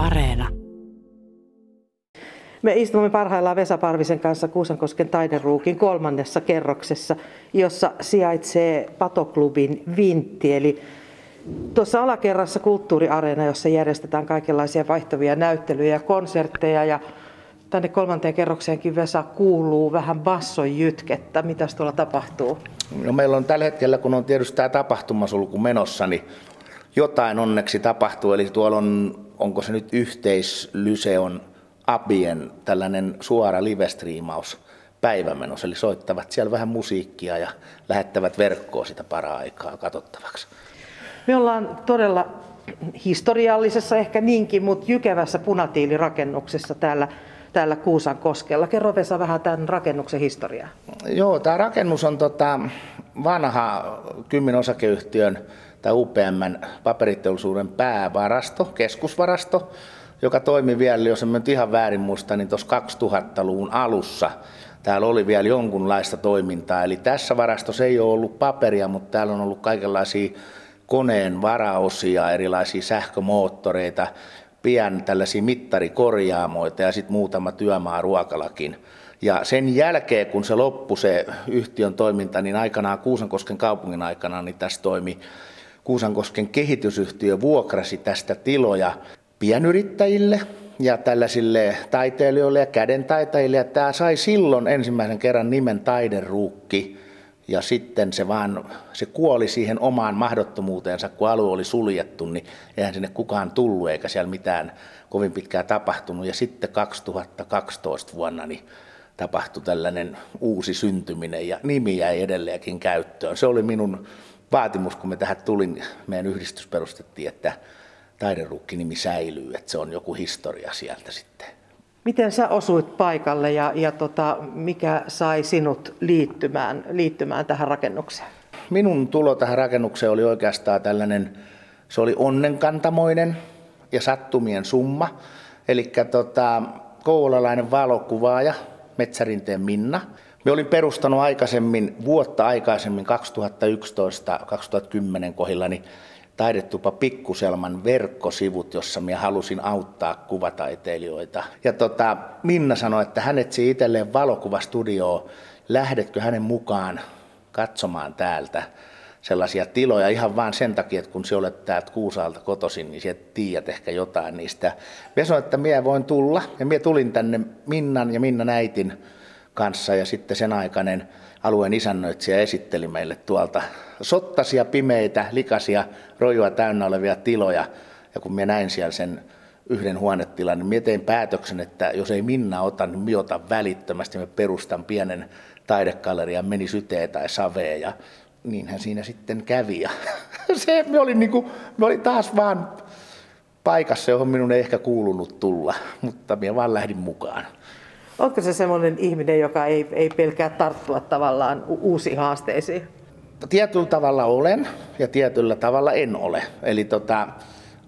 Areena. Me istumme parhaillaan Vesa Parvisen kanssa Kuusankosken taideruukin kolmannessa kerroksessa, jossa sijaitsee Patoklubin Vintti, eli tuossa alakerrassa kulttuuriareena, jossa järjestetään kaikenlaisia vaihtavia näyttelyjä ja konsertteja ja tänne kolmanteen kerrokseenkin Vesa kuuluu vähän basson jytkettä. Mitäs tuolla tapahtuu? No meillä on tällä hetkellä, kun on tietysti tämä tapahtumasulku menossa, niin jotain onneksi tapahtuu. Eli tuolla on, onko se nyt yhteislyseon Abien tällainen suora livestriimaus päivämenossa, eli soittavat siellä vähän musiikkia ja lähettävät verkkoa sitä para-aikaa katsottavaksi. Me ollaan todella historiallisessa ehkä niinkin, mutta jykevässä punatiilirakennuksessa täällä, täällä Kuusankoskella. Kerro Vesa vähän tämän rakennuksen historiaa. Joo, tämä rakennus on tota vanha Kymmin osakeyhtiön tai UPMn paperiteollisuuden päävarasto, keskusvarasto, joka toimi vielä, jos en nyt ihan väärin muista, niin tuossa 2000-luvun alussa täällä oli vielä jonkunlaista toimintaa. Eli tässä varastossa ei ole ollut paperia, mutta täällä on ollut kaikenlaisia koneen varaosia, erilaisia sähkömoottoreita, pian tällaisia mittarikorjaamoita ja sitten muutama työmaa ruokalakin. Ja sen jälkeen, kun se loppui se yhtiön toiminta, niin aikanaan Kuusankosken kaupungin aikana, niin tässä toimi Kuusankosken kehitysyhtiö vuokrasi tästä tiloja pienyrittäjille ja tällaisille taiteilijoille ja kädentaitajille. Ja tämä sai silloin ensimmäisen kerran nimen taideruukki. Ja sitten se vaan, se kuoli siihen omaan mahdottomuuteensa, kun alue oli suljettu, niin eihän sinne kukaan tullut eikä siellä mitään kovin pitkää tapahtunut. Ja sitten 2012 vuonna niin tapahtui tällainen uusi syntyminen ja nimi jäi edelleenkin käyttöön. Se oli minun vaatimus, kun me tähän tulin, meidän yhdistys perustettiin, että taiderukki-nimi säilyy, että se on joku historia sieltä sitten. Miten sä osuit paikalle ja, ja tota, mikä sai sinut liittymään, liittymään tähän rakennukseen? Minun tulo tähän rakennukseen oli oikeastaan tällainen, se oli onnenkantamoinen ja sattumien summa. Eli tota, kouvolalainen valokuvaaja, Metsärinteen Minna. Me olin perustanut aikaisemmin, vuotta aikaisemmin, 2011-2010 kohdillani, taidetupa Pikkuselman verkkosivut, jossa minä halusin auttaa kuvataiteilijoita. Ja tota, Minna sanoi, että hän etsii itselleen valokuvastudioon. Lähdetkö hänen mukaan katsomaan täältä sellaisia tiloja ihan vain sen takia, että kun se olet täältä Kuusaalta kotoisin, niin sieltä tiedät ehkä jotain niistä. Minä sanoin, että minä voin tulla ja minä tulin tänne Minnan ja Minnan äitin kanssa ja sitten sen aikainen alueen isännöitsijä esitteli meille tuolta sottasia, pimeitä, likaisia, rojua täynnä olevia tiloja. Ja kun minä näin siellä sen yhden huonetilan, niin minä tein päätöksen, että jos ei Minna ota, niin minä otan välittömästi. Me perustan pienen taidegallerian, meni syteen tai saveen ja niinhän siinä sitten kävi. Ja se, me olin, niin kuin, me olin taas vaan paikassa, johon minun ei ehkä kuulunut tulla, mutta minä vaan lähdin mukaan. Oletko se semmoinen ihminen, joka ei, ei pelkää tarttua tavallaan uusiin haasteisiin? Tietyllä tavalla olen ja tietyllä tavalla en ole. Eli tota,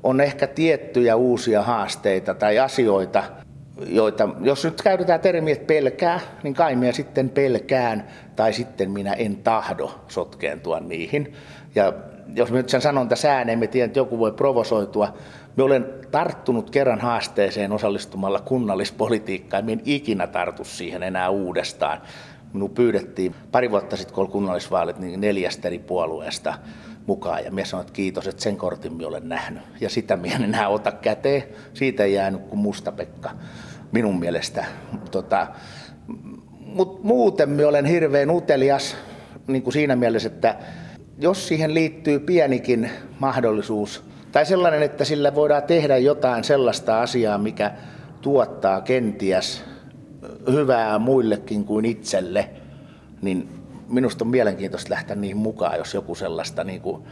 on ehkä tiettyjä uusia haasteita tai asioita, joita, jos nyt käytetään termiä, että pelkää, niin kai minä sitten pelkään tai sitten minä en tahdo sotkeentua niihin. Ja jos nyt sen sanon tässä ääneen, me tiedän, että joku voi provosoitua. Me olen tarttunut kerran haasteeseen osallistumalla kunnallispolitiikkaan. En ikinä tartu siihen enää uudestaan. Minun pyydettiin pari vuotta sitten, kun oli kunnallisvaalit, niin neljästä eri puolueesta mukaan. Ja minä sanoin, että kiitos, että sen kortin minä olen nähnyt. Ja sitä minä en enää ota käteen. Siitä ei jäänyt kuin musta Pekka minun mielestä. Tota, Mutta muuten minä olen hirveän utelias niin kuin siinä mielessä, että jos siihen liittyy pienikin mahdollisuus tai sellainen, että sillä voidaan tehdä jotain sellaista asiaa, mikä tuottaa kenties hyvää muillekin kuin itselle, niin minusta on mielenkiintoista lähteä niihin mukaan, jos joku sellaista niin kuin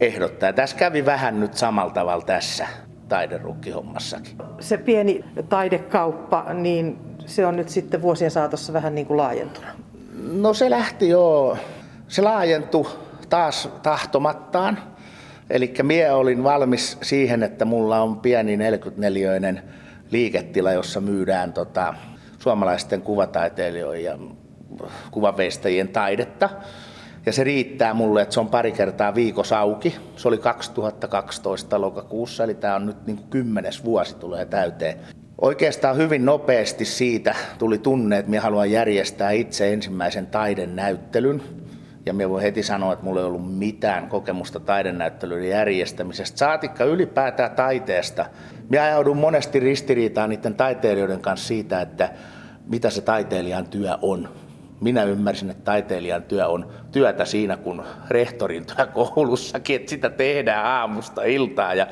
ehdottaa. Tässä kävi vähän nyt samalla tavalla tässä taiderukkihommassakin. Se pieni taidekauppa, niin se on nyt sitten vuosien saatossa vähän niin kuin laajentunut. No se lähti jo, se laajentui taas tahtomattaan. Eli mie olin valmis siihen, että mulla on pieni 44 liiketila, jossa myydään tota, suomalaisten kuvataiteilijoiden ja kuvaveistajien taidetta. Ja se riittää mulle, että se on pari kertaa viikossa auki. Se oli 2012 lokakuussa, eli tämä on nyt niin kuin kymmenes vuosi tulee täyteen. Oikeastaan hyvin nopeasti siitä tuli tunne, että minä haluan järjestää itse ensimmäisen taidenäyttelyn. Ja minä voin heti sanoa, että mulla ei ollut mitään kokemusta taidenäyttelyn järjestämisestä. Saatikka ylipäätään taiteesta. Minä ajaudun monesti ristiriitaan niiden taiteilijoiden kanssa siitä, että mitä se taiteilijan työ on. Minä ymmärsin, että taiteilijan työ on työtä siinä, kun rehtorin työ koulussakin, että sitä tehdään aamusta iltaan ja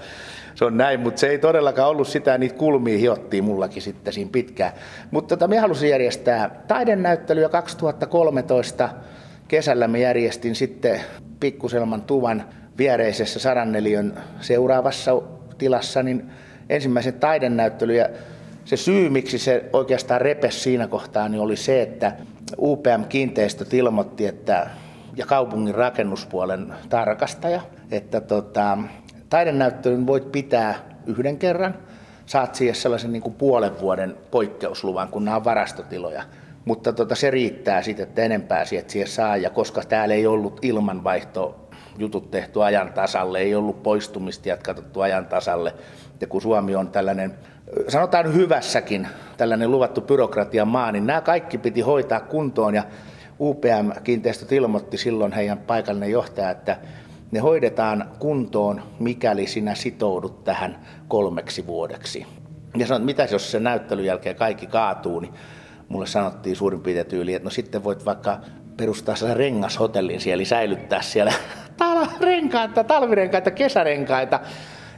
se on näin, mutta se ei todellakaan ollut sitä, niitä kulmia hiottiin mullakin sitten siinä pitkään. Mutta tota, minä halusin järjestää taidennäyttelyä 2013 kesällä me järjestin sitten Pikkuselman tuvan viereisessä saranneliön seuraavassa tilassa niin ensimmäisen taidennäyttelyn. Ja se syy, miksi se oikeastaan repes siinä kohtaa, niin oli se, että UPM-kiinteistöt ilmoitti, että, ja kaupungin rakennuspuolen tarkastaja, että tota, taidennäyttelyn voit pitää yhden kerran, saat siihen sellaisen niin kuin puolen vuoden poikkeusluvan, kun nämä on varastotiloja. Mutta tota, se riittää sitten, että enempää sieltä siihen saa. Ja koska täällä ei ollut ilmanvaihto jutut tehty ajan tasalle, ei ollut poistumista jatkattu ajan tasalle. Ja kun Suomi on tällainen, sanotaan hyvässäkin, tällainen luvattu byrokratian maa, niin nämä kaikki piti hoitaa kuntoon. Ja UPM-kiinteistöt ilmoitti silloin heidän paikallinen johtaja, että ne hoidetaan kuntoon, mikäli sinä sitoudut tähän kolmeksi vuodeksi. Ja sanoin, että mitä jos se näyttelyn jälkeen kaikki kaatuu, niin mulle sanottiin suurin piirtein tyyli, että no sitten voit vaikka perustaa sellaisen rengashotellin siellä, eli säilyttää siellä tal- renkaita, talvirenkaita, kesärenkaita.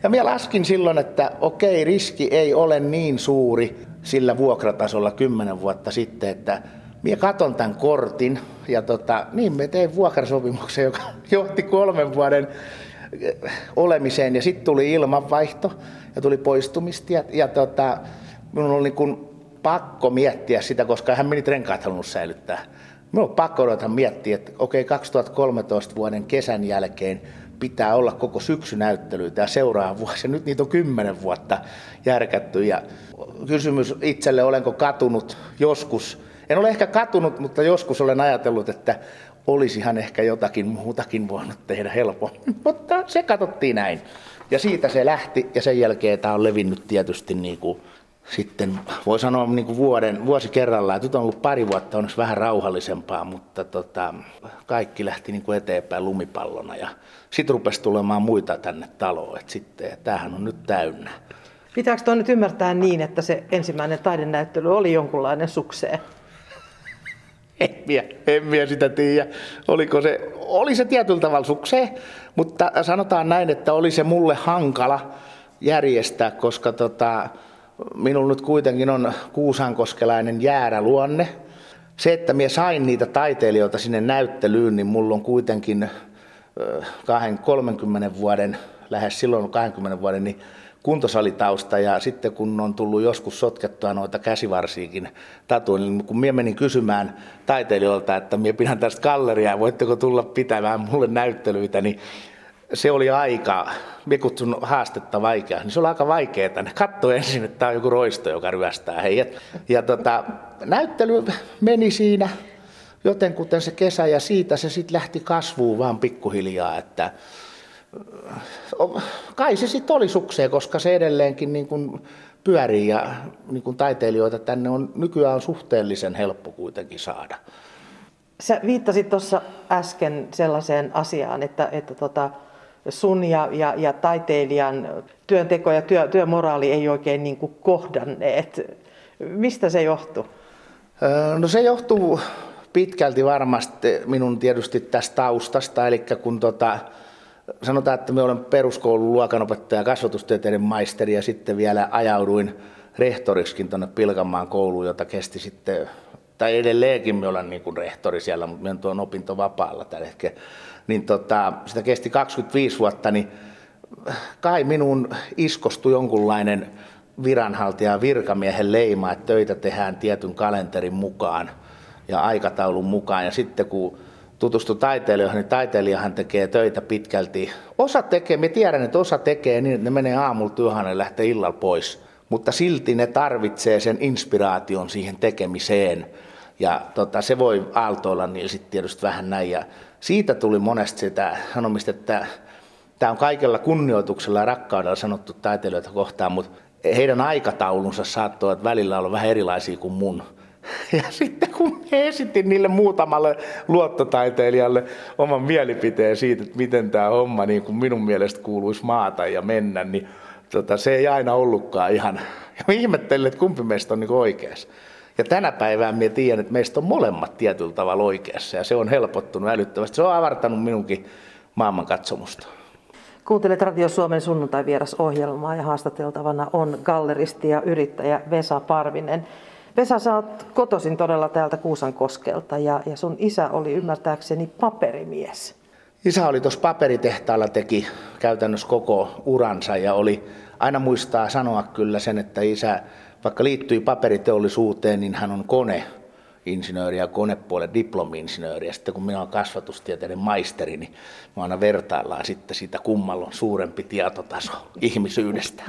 Ja minä laskin silloin, että okei, riski ei ole niin suuri sillä vuokratasolla kymmenen vuotta sitten, että minä katon tämän kortin ja tota, niin me tein vuokrasopimuksen, joka johti kolmen vuoden eh, olemiseen ja sitten tuli ilmanvaihto ja tuli poistumista ja, ja tota, minun oli niin kuin pakko miettiä sitä, koska hän meni renkaat halunnut säilyttää. Minun on pakko odottaa miettiä, että okei, 2013 vuoden kesän jälkeen pitää olla koko syksy näyttelyitä ja seuraava vuosi. Nyt niitä on kymmenen vuotta järkätty. Ja kysymys itselle, olenko katunut joskus. En ole ehkä katunut, mutta joskus olen ajatellut, että olisihan ehkä jotakin muutakin voinut tehdä helpommin. Mutta se katsottiin näin. Ja siitä se lähti ja sen jälkeen tämä on levinnyt tietysti niin kuin sitten voi sanoa niin kuin vuoden, vuosi kerrallaan. Nyt on ollut pari vuotta onneksi vähän rauhallisempaa, mutta tota, kaikki lähti niin kuin eteenpäin lumipallona ja sitten rupesi tulemaan muita tänne taloon. Et sitten, tämähän on nyt täynnä. Pitääkö tuon nyt ymmärtää niin, että se ensimmäinen taidenäyttely oli jonkunlainen sukseen? En minä, en minä sitä tiedä. Oliko se, oli se tietyllä tavalla sukseen, mutta sanotaan näin, että oli se mulle hankala järjestää, koska tota, minulla nyt kuitenkin on kuusankoskelainen jääräluonne. Se, että minä sain niitä taiteilijoita sinne näyttelyyn, niin mulla on kuitenkin 30 vuoden, lähes silloin 20 vuoden, niin kuntosalitausta ja sitten kun on tullut joskus sotkettua noita käsivarsiikin tatuja, niin kun minä menin kysymään taiteilijoilta, että minä pidän tästä galleriaa, voitteko tulla pitämään mulle näyttelyitä, niin se oli aika, me kutsun haastetta vaikea, niin se oli aika vaikeaa. Ne katsoi ensin, että tämä on joku roisto, joka ryöstää heidät. Ja tota, näyttely meni siinä jotenkuten se kesä ja siitä se sitten lähti kasvuun vaan pikkuhiljaa, että kai se sitten oli sukseen, koska se edelleenkin niin kuin pyörii ja niin kuin taiteilijoita tänne on nykyään on suhteellisen helppo kuitenkin saada. Sä viittasit tuossa äsken sellaiseen asiaan, että, että tota, sun ja, ja, ja taiteilijan työnteko ja työ, työmoraali ei oikein niin kuin kohdanneet. Mistä se johtuu? No se johtuu pitkälti varmasti minun tietysti tästä taustasta, eli kun tota, sanotaan, että me olen peruskoulun luokanopettaja, kasvatustieteiden maisteri ja sitten vielä ajauduin rehtoriksikin tuonne Pilkanmaan kouluun, jota kesti sitten, tai edelleenkin me olen niin rehtori siellä, mutta me on tuon opintovapaalla tällä hetkellä niin tota, sitä kesti 25 vuotta, niin kai minun iskostui jonkunlainen viranhaltija virkamiehen leima, että töitä tehdään tietyn kalenterin mukaan ja aikataulun mukaan. Ja sitten kun tutustui taiteilijoihin, niin taiteilijahan tekee töitä pitkälti. Osa tekee, me tiedän, että osa tekee niin, että ne menee aamulla työhön ja lähtee illalla pois. Mutta silti ne tarvitsee sen inspiraation siihen tekemiseen. Ja tota, se voi aaltoilla niin sitten tietysti vähän näin. Ja siitä tuli monesti sitä sanomista, että tämä on kaikella kunnioituksella ja rakkaudella sanottu taiteilijoita kohtaan, mutta heidän aikataulunsa saattoivat välillä olla vähän erilaisia kuin mun. Ja sitten kun esitin niille muutamalle luottotaiteilijalle oman mielipiteen siitä, että miten tämä homma niin kuin minun mielestä kuuluisi maata ja mennä, niin tota, se ei aina ollutkaan ihan. Ja ihmettelin, että kumpi meistä on niin oikeassa. Ja tänä päivänä minä tiedän, että meistä on molemmat tietyllä tavalla oikeassa ja se on helpottunut älyttömästi. Se on avartanut minunkin maailmankatsomusta. Kuuntelet Radio Suomen sunnuntai-vierasohjelmaa ja haastateltavana on galleristi ja yrittäjä Vesa Parvinen. Vesa, sä oot kotosin todella täältä Kuusankoskelta ja, ja sun isä oli ymmärtääkseni paperimies. Isä oli tuossa paperitehtaalla, teki käytännössä koko uransa ja oli, aina muistaa sanoa kyllä sen, että isä, vaikka liittyi paperiteollisuuteen, niin hän on kone insinööri ja konepuolen diplomi-insinööri. Ja sitten kun minä olen kasvatustieteiden maisteri, niin me aina vertaillaan sitten siitä kummalla on suurempi tietotaso ihmisyydestä.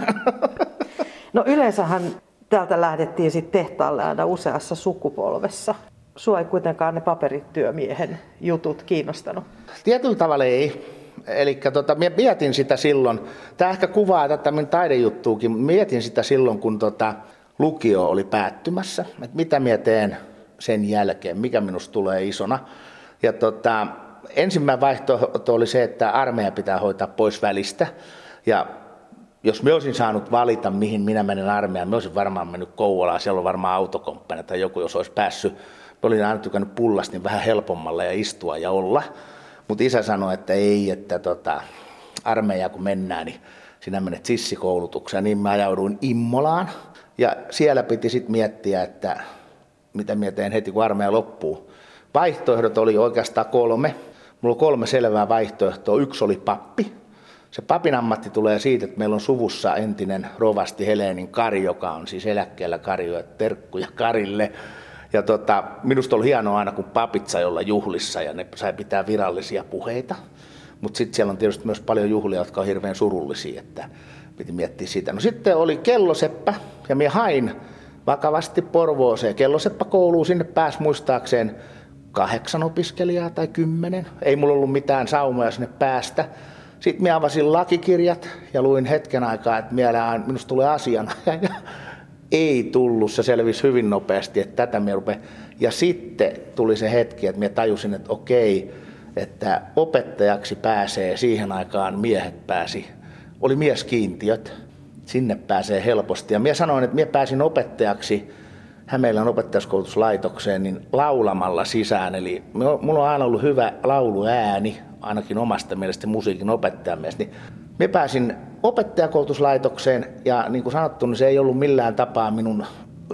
No yleensähän täältä lähdettiin sitten tehtaalle aina useassa sukupolvessa. Sua ei kuitenkaan ne paperityömiehen jutut kiinnostanut. Tietyllä tavalla ei. Eli tota, mietin sitä silloin, tämä ehkä kuvaa tätä minun taidejuttuukin, mietin sitä silloin, kun tota, lukio oli päättymässä, että mitä minä teen sen jälkeen, mikä minusta tulee isona. Ja tota, ensimmäinen vaihtoehto oli se, että armeija pitää hoitaa pois välistä. Ja jos me olisin saanut valita, mihin minä menen armeijaan, me olisin varmaan mennyt Kouvolaan, siellä on varmaan autokomppani tai joku, jos olisi päässyt. Me olin aina tykännyt pullasta niin vähän helpommalle ja istua ja olla. Mutta isä sanoi, että ei, että tota, armeija kun mennään, niin sinä menet sissikoulutukseen. Niin mä ajauduin Immolaan. Ja siellä piti sitten miettiä, että mitä minä teen heti kun armeija loppuu. Vaihtoehdot oli oikeastaan kolme. Mulla on kolme selvää vaihtoehtoa. Yksi oli pappi, se papin ammatti tulee siitä, että meillä on suvussa entinen rovasti Helenin Kari, joka on siis eläkkeellä Kari, ja terkkuja Karille. Ja tota, minusta oli hienoa aina, kun papit sai olla juhlissa ja ne sai pitää virallisia puheita. Mutta sitten siellä on tietysti myös paljon juhlia, jotka on hirveän surullisia, että piti miettiä sitä. No sitten oli kelloseppä ja minä hain vakavasti Porvooseen. Kelloseppä kouluun sinne pääsi muistaakseen kahdeksan opiskelijaa tai kymmenen. Ei mulla ollut mitään saumoja sinne päästä. Sitten minä avasin lakikirjat ja luin hetken aikaa, että minusta tulee asiana. Ei tullut, se selvisi hyvin nopeasti, että tätä minä rupean. Ja sitten tuli se hetki, että minä tajusin, että okei, että opettajaksi pääsee siihen aikaan miehet pääsi. Oli mieskiintiöt, sinne pääsee helposti. Ja minä sanoin, että minä pääsin opettajaksi Hämeenlinnan opettajaskoulutuslaitokseen niin laulamalla sisään. Eli minulla on aina ollut hyvä lauluääni, ainakin omasta mielestä musiikin opettajan mielestä, niin me pääsin opettajakoulutuslaitokseen ja niin kuin sanottu, niin se ei ollut millään tapaa minun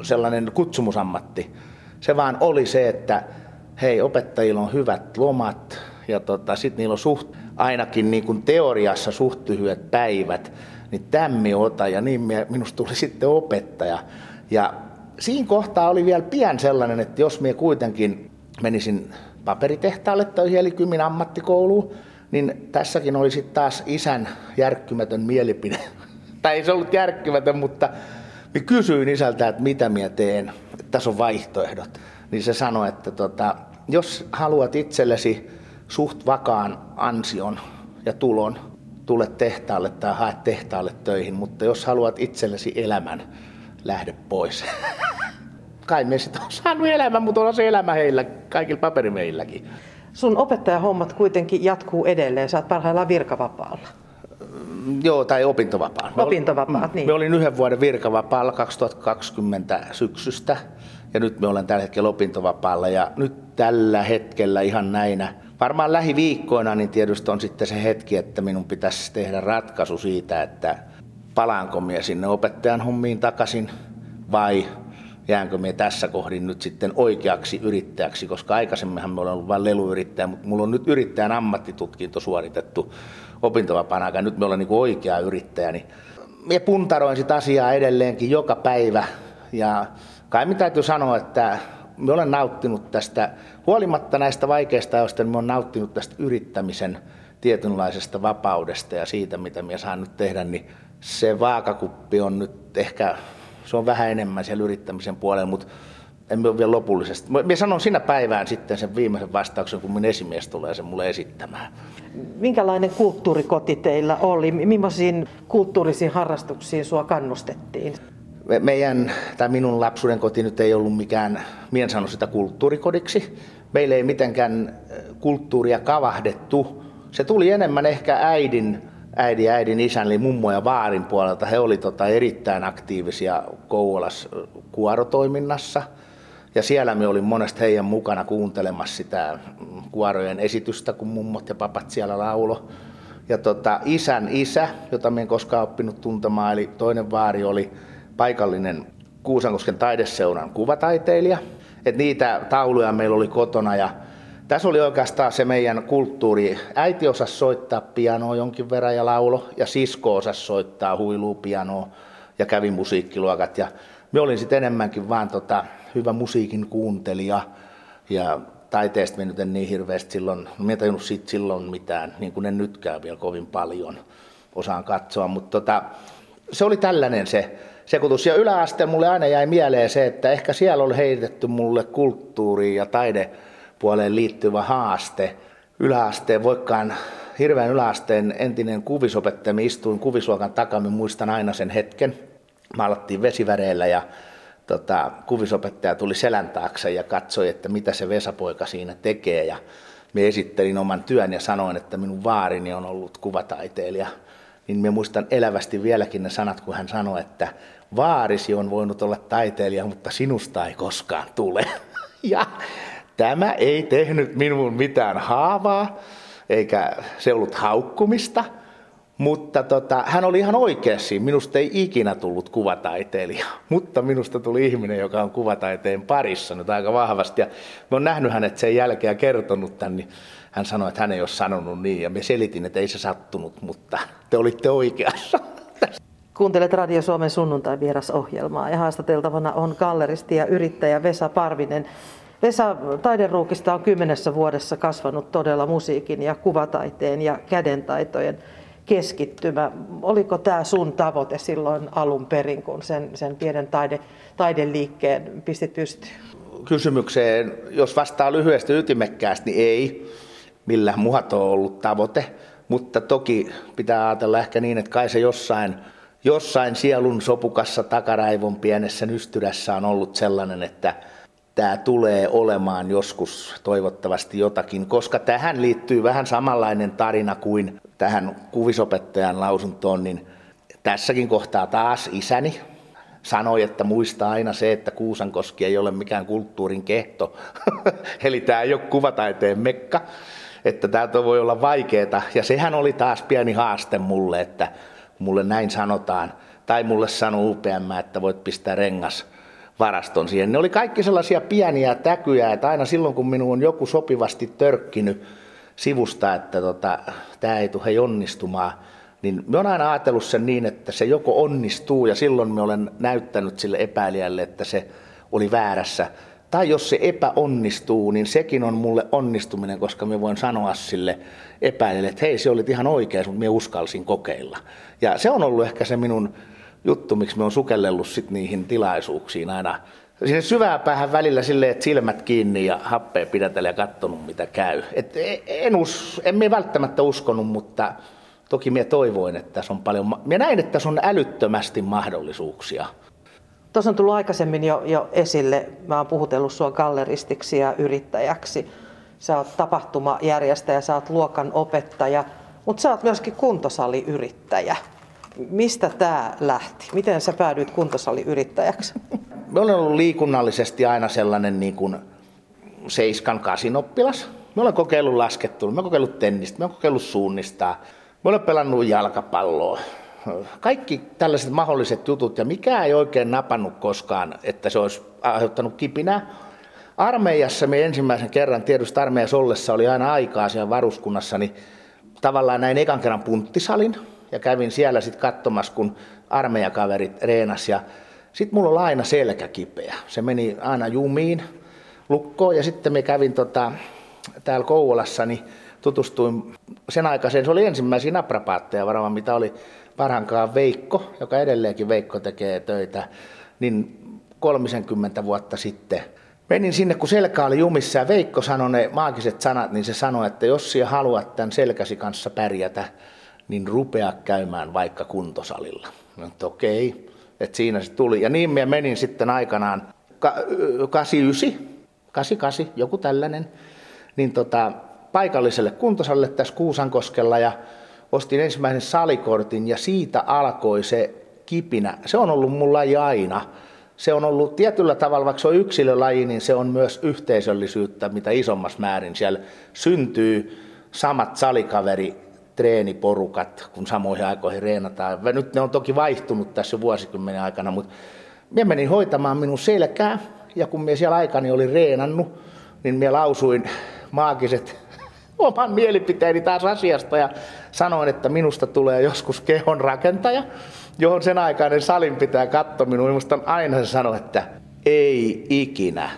sellainen kutsumusammatti. Se vaan oli se, että hei, opettajilla on hyvät lomat ja tota, sitten niillä on suht, ainakin niin kuin teoriassa suht lyhyet päivät, niin tämmi ota ja niin minusta tuli sitten opettaja. Ja siinä kohtaa oli vielä pian sellainen, että jos minä kuitenkin menisin paperitehtaalle töihin, eli Kymin ammattikouluun, niin tässäkin oli sitten taas isän järkkymätön mielipide. tai ei se ollut järkkymätön, mutta minä kysyin isältä, että mitä minä teen, tässä on vaihtoehdot. Niin se sanoi, että tota, jos haluat itsellesi suht vakaan ansion ja tulon, tule tehtaalle tai hae tehtaalle töihin, mutta jos haluat itsellesi elämän, lähde pois. kai me sitä on saanut elämä, mutta on se elämä heillä, kaikilla paperimeilläkin. Sun opettajahommat kuitenkin jatkuu edelleen, sä oot parhaillaan virkavapaalla. Joo, tai opintovapaalla. Opintovapaat, niin. Me olin yhden vuoden virkavapaalla 2020 syksystä ja nyt me olen tällä hetkellä opintovapaalla ja nyt tällä hetkellä ihan näinä, varmaan lähiviikkoina, niin tietysti on sitten se hetki, että minun pitäisi tehdä ratkaisu siitä, että palaanko minä sinne opettajan hommiin takaisin vai jäänkö me tässä kohdin nyt sitten oikeaksi yrittäjäksi, koska aikaisemminhan me ollaan ollut vain leluyrittäjä, mutta mulla on nyt yrittäjän ammattitutkinto suoritettu opintovapaan aikaan, nyt me ollaan niin oikea yrittäjä, niin minä puntaroin sitä asiaa edelleenkin joka päivä. Ja kai minä täytyy sanoa, että me olen nauttinut tästä, huolimatta näistä vaikeista ajoista, niin me olen nauttinut tästä yrittämisen tietynlaisesta vapaudesta ja siitä, mitä minä saan nyt tehdä, niin se vaakakuppi on nyt ehkä se on vähän enemmän siellä yrittämisen puolella, mutta en ole vielä lopullisesti. Mä sanon sinä päivään sitten sen viimeisen vastauksen, kun minun esimies tulee sen mulle esittämään. Minkälainen kulttuurikoti teillä oli? Millaisiin kulttuurisiin harrastuksiin sua kannustettiin? Me, meidän, tai minun lapsuuden koti nyt ei ollut mikään, mien sano sitä kulttuurikodiksi. Meillä ei mitenkään äh, kulttuuria kavahdettu. Se tuli enemmän ehkä äidin, äidin, äidin isän, eli mummo ja vaarin puolelta. He olivat tota erittäin aktiivisia Kouvolas kuorotoiminnassa – ja siellä me olin monesti heidän mukana kuuntelemassa sitä kuorojen esitystä, kun mummot ja papat siellä laulo. Ja tota, isän isä, jota me en koskaan oppinut tuntemaan, eli toinen vaari oli paikallinen Kuusankosken taideseuran kuvataiteilija. Et niitä tauluja meillä oli kotona ja tässä oli oikeastaan se meidän kulttuuri. Äiti osasi soittaa pianoa jonkin verran ja laulo ja sisko osasi soittaa huilupianoa ja kävi musiikkiluokat. Ja me olin sitten enemmänkin vaan tota, hyvä musiikin kuuntelija ja taiteesta me nyt en niin hirveästi silloin, no en tajunnut siitä silloin mitään, niin kuin en nytkään vielä kovin paljon osaan katsoa, mutta tota, se oli tällainen se sekoitus. Ja yläasteen mulle aina jäi mieleen se, että ehkä siellä oli heitetty mulle kulttuuriin ja taidepuoleen liittyvä haaste. Yläasteen, voikkaan hirveän yläasteen entinen kuvisopettaja, istuin kuvisluokan takana, muistan aina sen hetken. Maalattiin vesiväreillä ja tota, kuvisopettaja tuli selän taakse ja katsoi, että mitä se Vesapoika siinä tekee. Ja me esittelin oman työn ja sanoin, että minun vaarini on ollut kuvataiteilija. Niin me muistan elävästi vieläkin ne sanat, kun hän sanoi, että vaarisi on voinut olla taiteilija, mutta sinusta ei koskaan tule. Ja tämä ei tehnyt minuun mitään haavaa, eikä se ollut haukkumista, mutta tota, hän oli ihan oikeassa. Minusta ei ikinä tullut kuvataiteilija, mutta minusta tuli ihminen, joka on kuvataiteen parissa nyt aika vahvasti. Ja mä oon nähnyt hänet sen jälkeen ja kertonut tämän, niin hän sanoi, että hän ei ole sanonut niin. Ja me selitin, että ei se sattunut, mutta te olitte oikeassa. Kuuntelet Radio Suomen sunnuntai vierasohjelmaa ja haastateltavana on galleristi ja yrittäjä Vesa Parvinen. Vesa, taideruukista on kymmenessä vuodessa kasvanut todella musiikin ja kuvataiteen ja kädentaitojen keskittymä. Oliko tämä sun tavoite silloin alun perin, kun sen, sen pienen taide, taideliikkeen pistit pystyyn? Kysymykseen, jos vastaa lyhyesti ytimekkäästi, niin ei millään muotoa ollut tavoite. Mutta toki pitää ajatella ehkä niin, että kai se jossain, jossain sielun sopukassa takaraivon pienessä nystyrässä on ollut sellainen, että tämä tulee olemaan joskus toivottavasti jotakin, koska tähän liittyy vähän samanlainen tarina kuin tähän kuvisopettajan lausuntoon, niin tässäkin kohtaa taas isäni sanoi, että muista aina se, että Kuusankoski ei ole mikään kulttuurin kehto. Eli tämä ei ole kuvataiteen mekka, että tämä voi olla vaikeaa. Ja sehän oli taas pieni haaste mulle, että mulle näin sanotaan. Tai mulle sanoi UPM, että voit pistää rengas varaston siihen. Ne oli kaikki sellaisia pieniä täkyjä, että aina silloin kun minun on joku sopivasti törkkinyt sivusta, että tota, tämä ei tule onnistumaan, niin me on aina ajatellut sen niin, että se joko onnistuu ja silloin me olen näyttänyt sille epäilijälle, että se oli väärässä. Tai jos se epäonnistuu, niin sekin on mulle onnistuminen, koska me voin sanoa sille epäilijälle, että hei, se oli ihan oikein, mutta me uskalsin kokeilla. Ja se on ollut ehkä se minun juttu, miksi me on sukellellut sit niihin tilaisuuksiin aina sinne syvää päähän välillä silleen, että silmät kiinni ja happea pidätellä ja katsonut mitä käy. Et e, en, us, en me välttämättä uskonut, mutta toki minä toivoin, että tässä on paljon, minä näin, että tässä on älyttömästi mahdollisuuksia. Tuossa on tullut aikaisemmin jo, jo esille, mä oon puhutellut sua galleristiksi ja yrittäjäksi. Sä oot tapahtumajärjestäjä, sä oot luokan opettaja, mutta sä oot myöskin kuntosaliyrittäjä. Mistä tämä lähti? Miten sä päädyit kuntosaliyrittäjäksi? Me olen ollut liikunnallisesti aina sellainen niin kuin seiskan kasin oppilas. Me olen kokeillut laskettua, me olen kokeillut tennistä, me olen kokeillut suunnistaa, me olen pelannut jalkapalloa. Kaikki tällaiset mahdolliset jutut ja mikä ei oikein napannut koskaan, että se olisi aiheuttanut kipinää. Armeijassa me ensimmäisen kerran, tietysti armeijassa ollessa oli aina aikaa siellä varuskunnassa, niin tavallaan näin ekan kerran punttisalin, ja kävin siellä sitten katsomassa, kun armeijakaverit reenas ja sitten mulla oli aina selkä kipeä. Se meni aina jumiin lukkoon ja sitten me kävin tota, täällä Kouvolassa, niin tutustuin sen aikaiseen, se oli ensimmäisiä naprapaatteja varmaan, mitä oli parhaankaan Veikko, joka edelleenkin Veikko tekee töitä, niin kolmisenkymmentä vuotta sitten. Menin sinne, kun selkä oli jumissa ja Veikko sanoi ne maagiset sanat, niin se sanoi, että jos sinä haluat tämän selkäsi kanssa pärjätä, niin rupea käymään vaikka kuntosalilla. No, että okei, että siinä se tuli. Ja niin minä menin sitten aikanaan 89, 88, joku tällainen, niin tota, paikalliselle kuntosalille tässä Kuusankoskella ja ostin ensimmäisen salikortin ja siitä alkoi se kipinä. Se on ollut mulla aina. Se on ollut tietyllä tavalla, vaikka se on yksilölaji, niin se on myös yhteisöllisyyttä, mitä isommassa määrin. Siellä syntyy samat salikaveri treeniporukat, kun samoihin aikoihin reenataan. Nyt ne on toki vaihtunut tässä vuosikymmenen aikana, mutta minä menin hoitamaan minun selkää, ja kun minä siellä aikani oli reenannut, niin minä lausuin maagiset oman mielipiteeni taas asiasta ja sanoin, että minusta tulee joskus kehon rakentaja, johon sen aikainen salin pitää katsoa minun. Minusta aina se sanoi, että ei ikinä.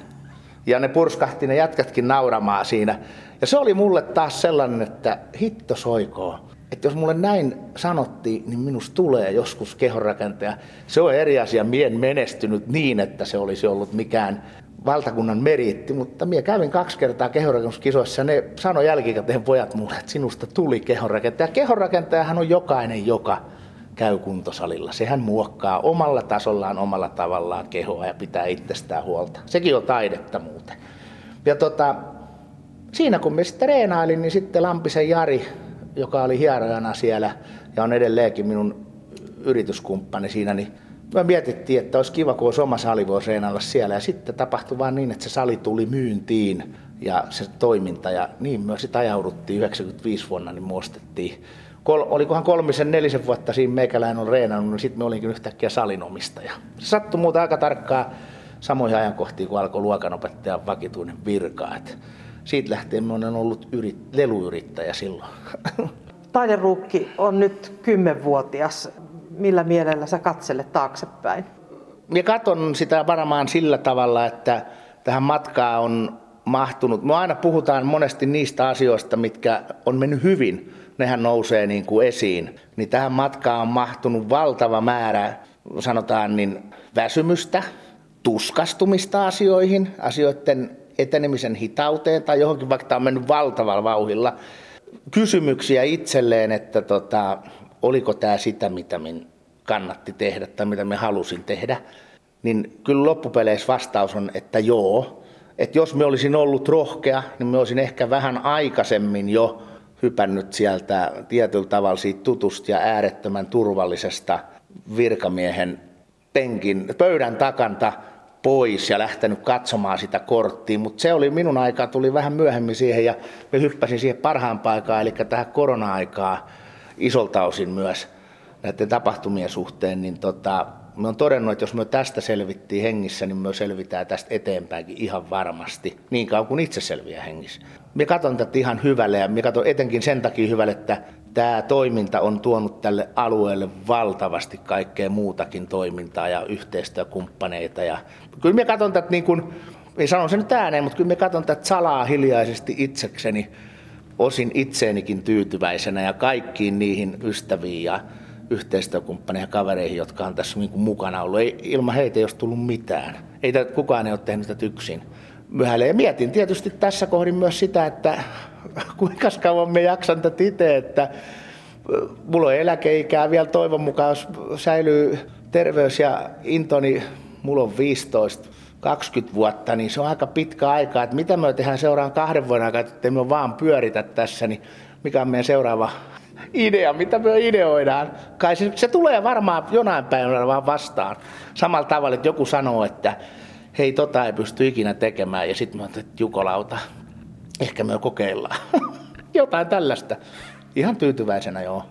Ja ne purskahti ne jätkätkin nauramaan siinä. Ja se oli mulle taas sellainen, että hitto soikoo. Että jos mulle näin sanottiin, niin minusta tulee joskus kehonrakentaja. Se on eri asia, mien menestynyt niin, että se olisi ollut mikään valtakunnan meriitti, mutta minä kävin kaksi kertaa kehonrakennuskisoissa ja ne sanoi jälkikäteen pojat mulle, että sinusta tuli kehonrakentaja. Kehonrakentajahan on jokainen, joka käy kuntosalilla. Sehän muokkaa omalla tasollaan, omalla tavallaan kehoa ja pitää itsestään huolta. Sekin on taidetta muuten. Ja tota, siinä kun me sitten reenailin, niin sitten Lampisen Jari, joka oli hierojana siellä ja on edelleenkin minun yrityskumppani siinä, niin me mietittiin, että olisi kiva, kun olisi oma sali reenailla siellä. Ja sitten tapahtui vaan niin, että se sali tuli myyntiin ja se toiminta. Ja niin myös sitten ajauduttiin 95 vuonna, niin muostettiin. Kol, olikohan kolmisen, nelisen vuotta siinä meikäläinen on reenannut, niin sitten me olinkin yhtäkkiä salinomistaja. Se sattui muuta aika tarkkaa samoihin ajankohtiin, kun alkoi luokanopettajan vakituinen virka. Et siitä lähtien me olen ollut yrit, leluyrittäjä silloin. Taideruukki on nyt kymmenvuotias millä mielellä sä katselet taaksepäin? Minä katson sitä varmaan sillä tavalla, että tähän matkaan on mahtunut. Me aina puhutaan monesti niistä asioista, mitkä on mennyt hyvin. Nehän nousee niin kuin esiin. Niin tähän matkaan on mahtunut valtava määrä, sanotaan niin, väsymystä, tuskastumista asioihin, asioiden etenemisen hitauteen tai johonkin, vaikka tämä on mennyt valtavalla vauhilla. Kysymyksiä itselleen, että tota, oliko tämä sitä, mitä min kannatti tehdä tai mitä me halusin tehdä, niin kyllä loppupeleissä vastaus on, että joo. Että jos me olisin ollut rohkea, niin me olisin ehkä vähän aikaisemmin jo hypännyt sieltä tietyllä tavalla siitä tutusta ja äärettömän turvallisesta virkamiehen penkin, pöydän takanta pois ja lähtenyt katsomaan sitä korttia, mutta se oli minun aikaa, tuli vähän myöhemmin siihen ja me hyppäsin siihen parhaan paikkaan, eli tähän korona-aikaan isolta osin myös näiden tapahtumien suhteen, niin tota, me on todennut, että jos me tästä selvittiin hengissä, niin me selvitään tästä eteenpäinkin ihan varmasti, niin kauan kuin itse selviää hengissä. Me katson tätä ihan hyvälle ja me katson etenkin sen takia hyvälle, että tämä toiminta on tuonut tälle alueelle valtavasti kaikkea muutakin toimintaa ja yhteistyökumppaneita. Ja kyllä me katson tätä niin kuin, ei sano sen nyt ääneen, mutta kyllä me katson tätä salaa hiljaisesti itsekseni osin itseenikin tyytyväisenä ja kaikkiin niihin ystäviin ja yhteistyökumppaneihin ja kavereihin, jotka on tässä niin kuin mukana ollut. Ei, ilman heitä ei olisi tullut mitään. Ei tätä, kukaan ei ole tehnyt tätä yksin. Myöhälle. Ja mietin tietysti tässä kohdin myös sitä, että kuinka kauan me jaksan tätä itse, että mulla on eläkeikää vielä toivon mukaan, jos säilyy terveys ja into, niin mulla on 15 20 vuotta, niin se on aika pitkä aika. Että mitä me tehdään seuraan kahden vuoden aikaa, että me vaan pyöritä tässä, niin mikä on meidän seuraava idea, mitä me ideoidaan. Kai se, se tulee varmaan jonain päivänä vaan vastaan. Samalla tavalla, että joku sanoo, että hei, tota ei pysty ikinä tekemään, ja sitten mä että jukolauta, ehkä me kokeillaan. Jotain tällaista. Ihan tyytyväisenä joo.